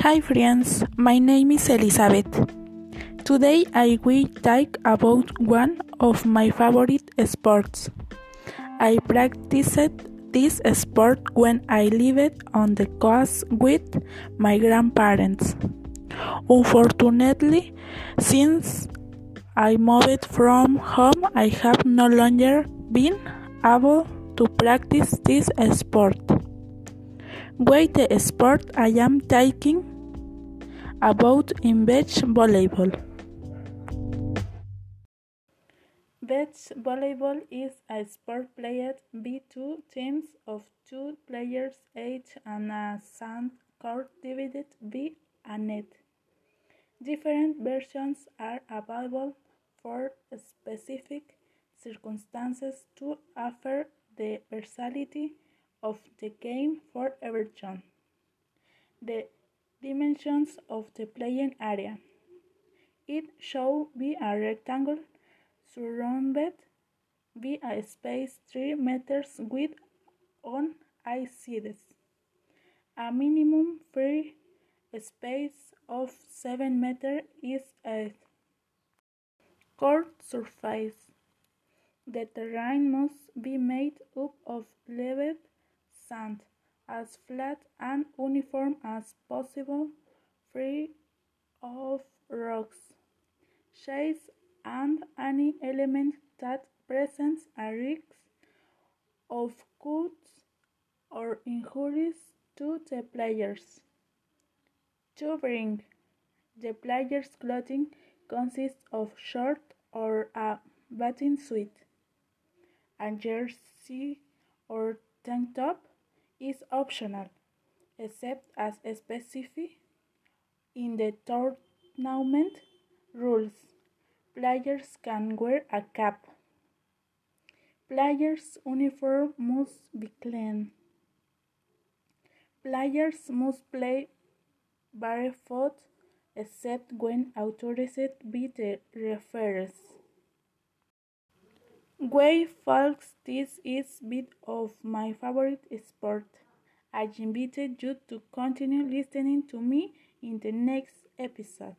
Hi friends, my name is Elizabeth. Today I will talk about one of my favorite sports. I practiced this sport when I lived on the coast with my grandparents. Unfortunately, since I moved from home, I have no longer been able to practice this sport. Wait the sport I am taking about in beach volleyball. Beach volleyball is a sport played by two teams of two players each and a sand court divided by a net. Different versions are available for specific circumstances to offer the versatility of the game for everyone. The dimensions of the playing area. It should be a rectangle surrounded by a space 3 meters wide on eye sides. A minimum free space of 7 meters is a court surface. The terrain must be made up of level sand as flat and uniform as possible, free of rocks, shades, and any element that presents a risk of cuts or injuries to the players. To bring the player's clothing consists of short or a bathing suit, a jersey or tank top, is optional, except as specified in the tournament rules. Players can wear a cap. Players' uniform must be clean. Players must play barefoot except when authorized by the referees. Way folks, this is bit of my favorite sport. I invite you to continue listening to me in the next episode.